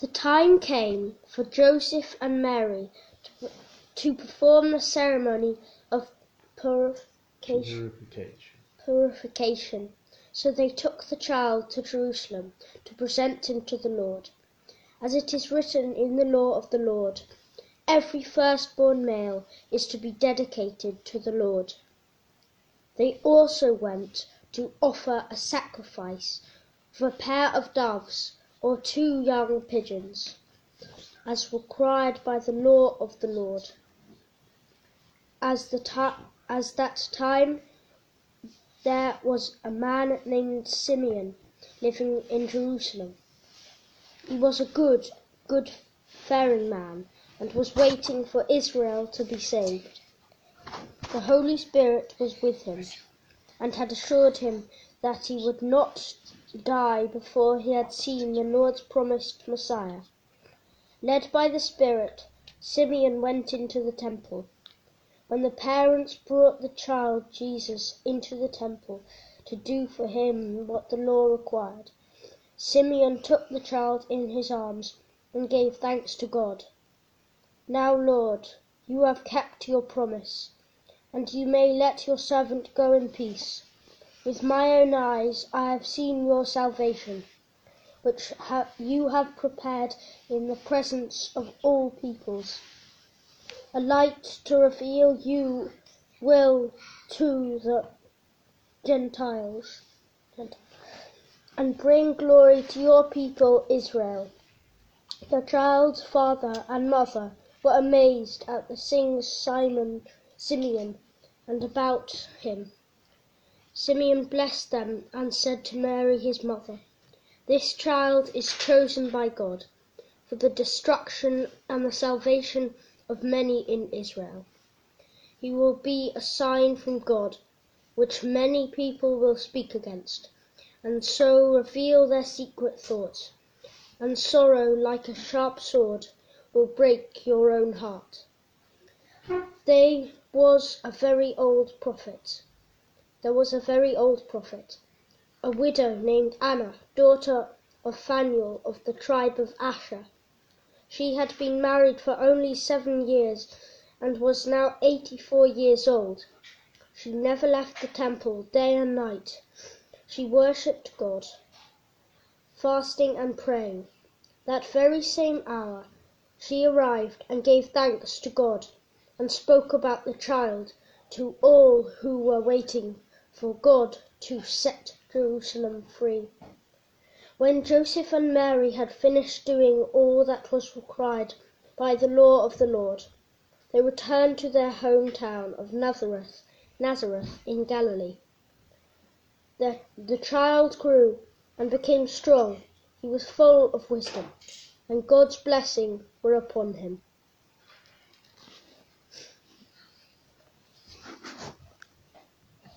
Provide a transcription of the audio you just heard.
The time came for Joseph and Mary to, to perform the ceremony of purification. Purification. purification. So they took the child to Jerusalem to present him to the Lord. As it is written in the law of the Lord, every firstborn male is to be dedicated to the Lord. They also went to offer a sacrifice of a pair of doves or two young pigeons, as required by the law of the Lord. As, the as that time there was a man named Simeon living in Jerusalem. He was a good, good faring man and was waiting for Israel to be saved. The Holy Spirit was with him and had assured him that he would not die before he had seen the Lord's promised Messiah. Led by the Spirit, Simeon went into the temple. When the parents brought the child Jesus into the temple to do for him what the law required, Simeon took the child in his arms and gave thanks to God. Now, Lord, you have kept your promise, and you may let your servant go in peace. With my own eyes I have seen your salvation, which you have prepared in the presence of all peoples, a light to reveal you will to the Gentiles, and bring glory to your people Israel. The child's father and mother were amazed at the things Simon Simeon and about him. Simeon blessed them and said to Mary his mother, This child is chosen by God for the destruction and the salvation of many in Israel. He will be a sign from God, which many people will speak against, and so reveal their secret thoughts. And sorrow, like a sharp sword, will break your own heart. There was a very old prophet. There was a very old prophet, a widow named Anna, daughter of Phanuel of the tribe of Asher. She had been married for only seven years and was now eighty four years old. She never left the temple day and night. She worshipped God, fasting and praying. That very same hour she arrived and gave thanks to God and spoke about the child to all who were waiting for God to set Jerusalem free. When Joseph and Mary had finished doing all that was required by the law of the Lord, they returned to their home town of Nazareth, Nazareth in Galilee. The, the child grew and became strong. He was full of wisdom, and God's blessing were upon him.